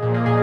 so tight,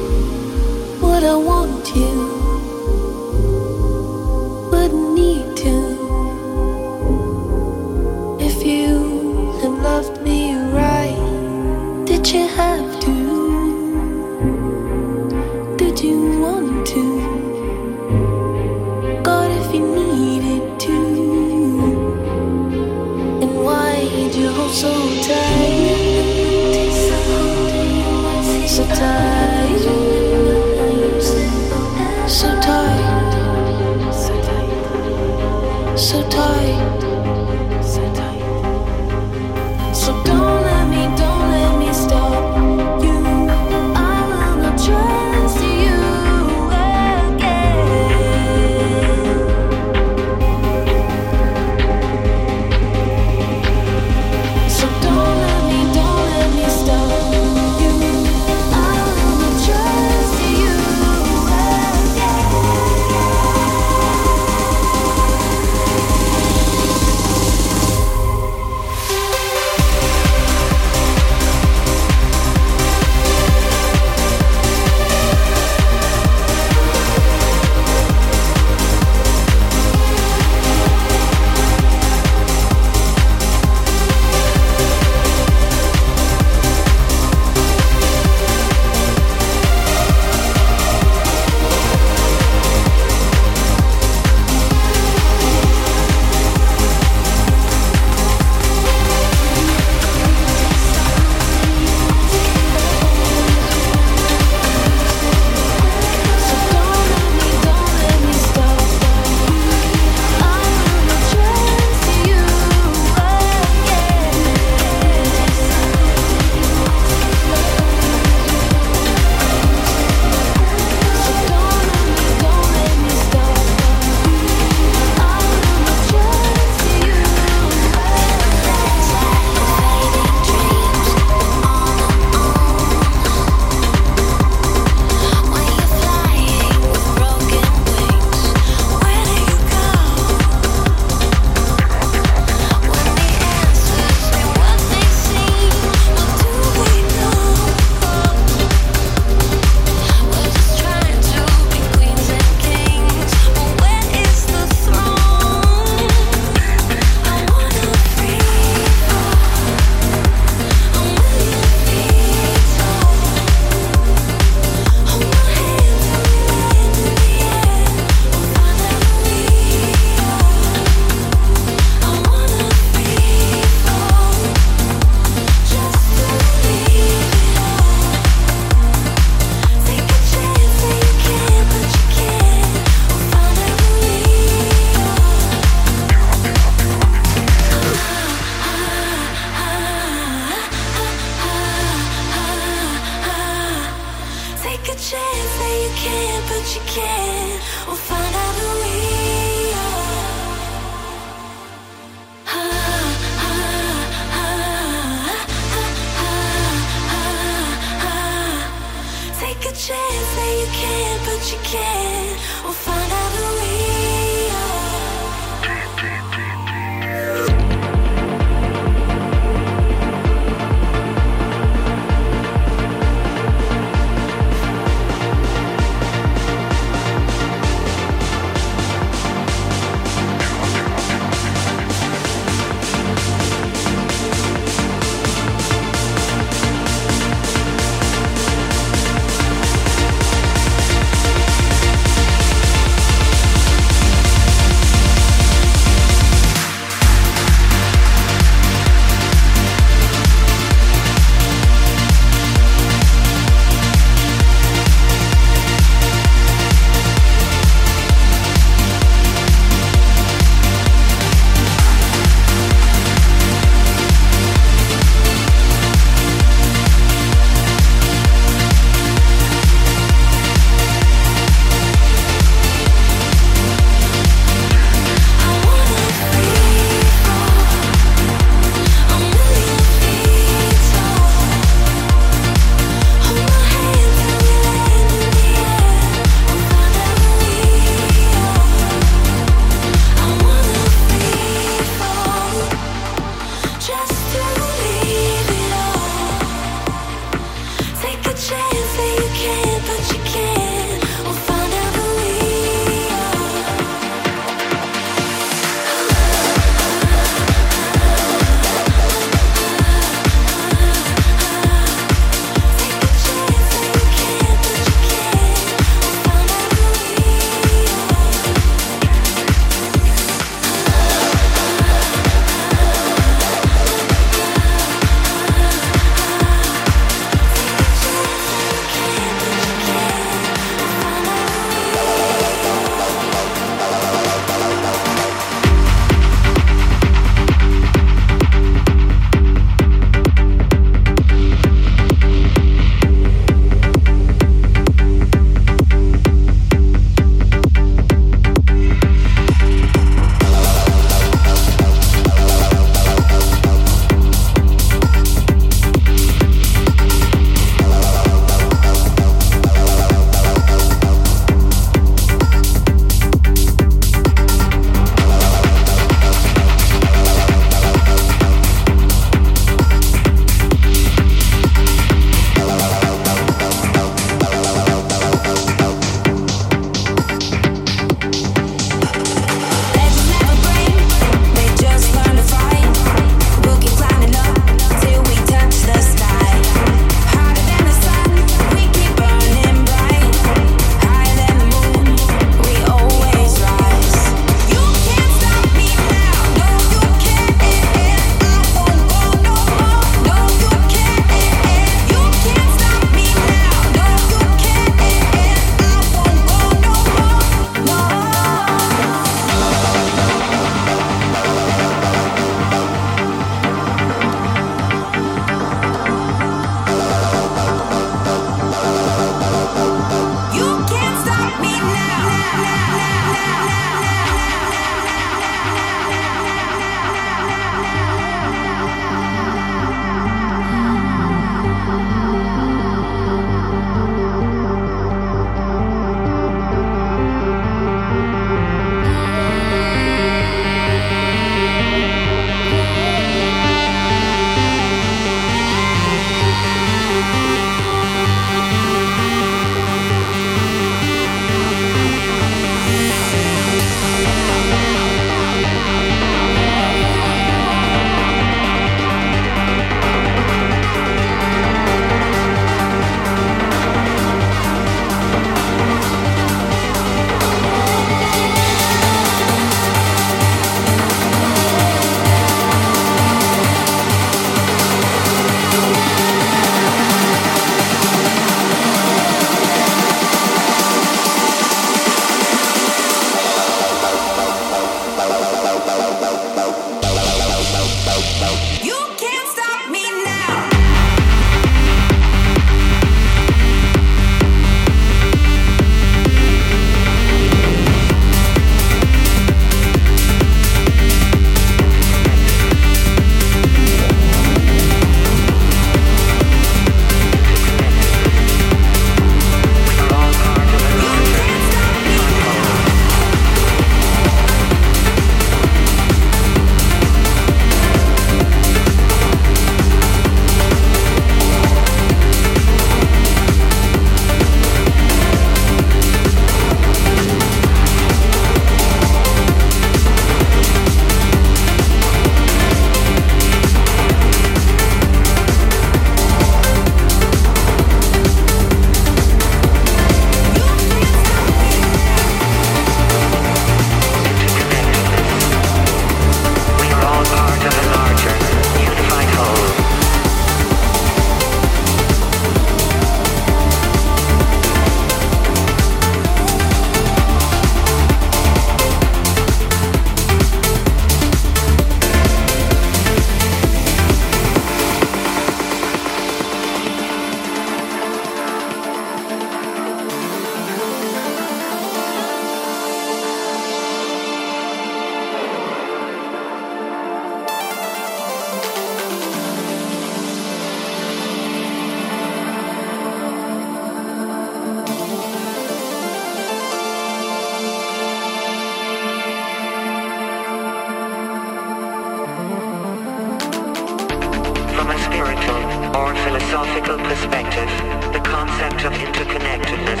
philosophical perspective, the concept of interconnectedness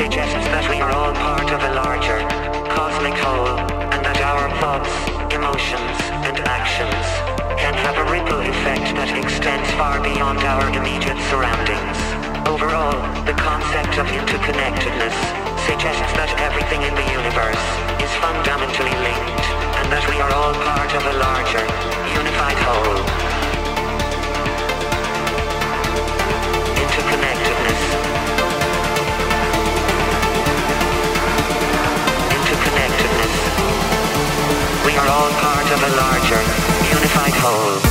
suggests that we are all part of a larger, cosmic whole, and that our thoughts, emotions, and actions can have a ripple effect that extends far beyond our immediate surroundings. Overall, the concept of interconnectedness suggests that everything in the universe is fundamentally linked, and that we are all part of a larger, unified whole. Of a larger, unified whole.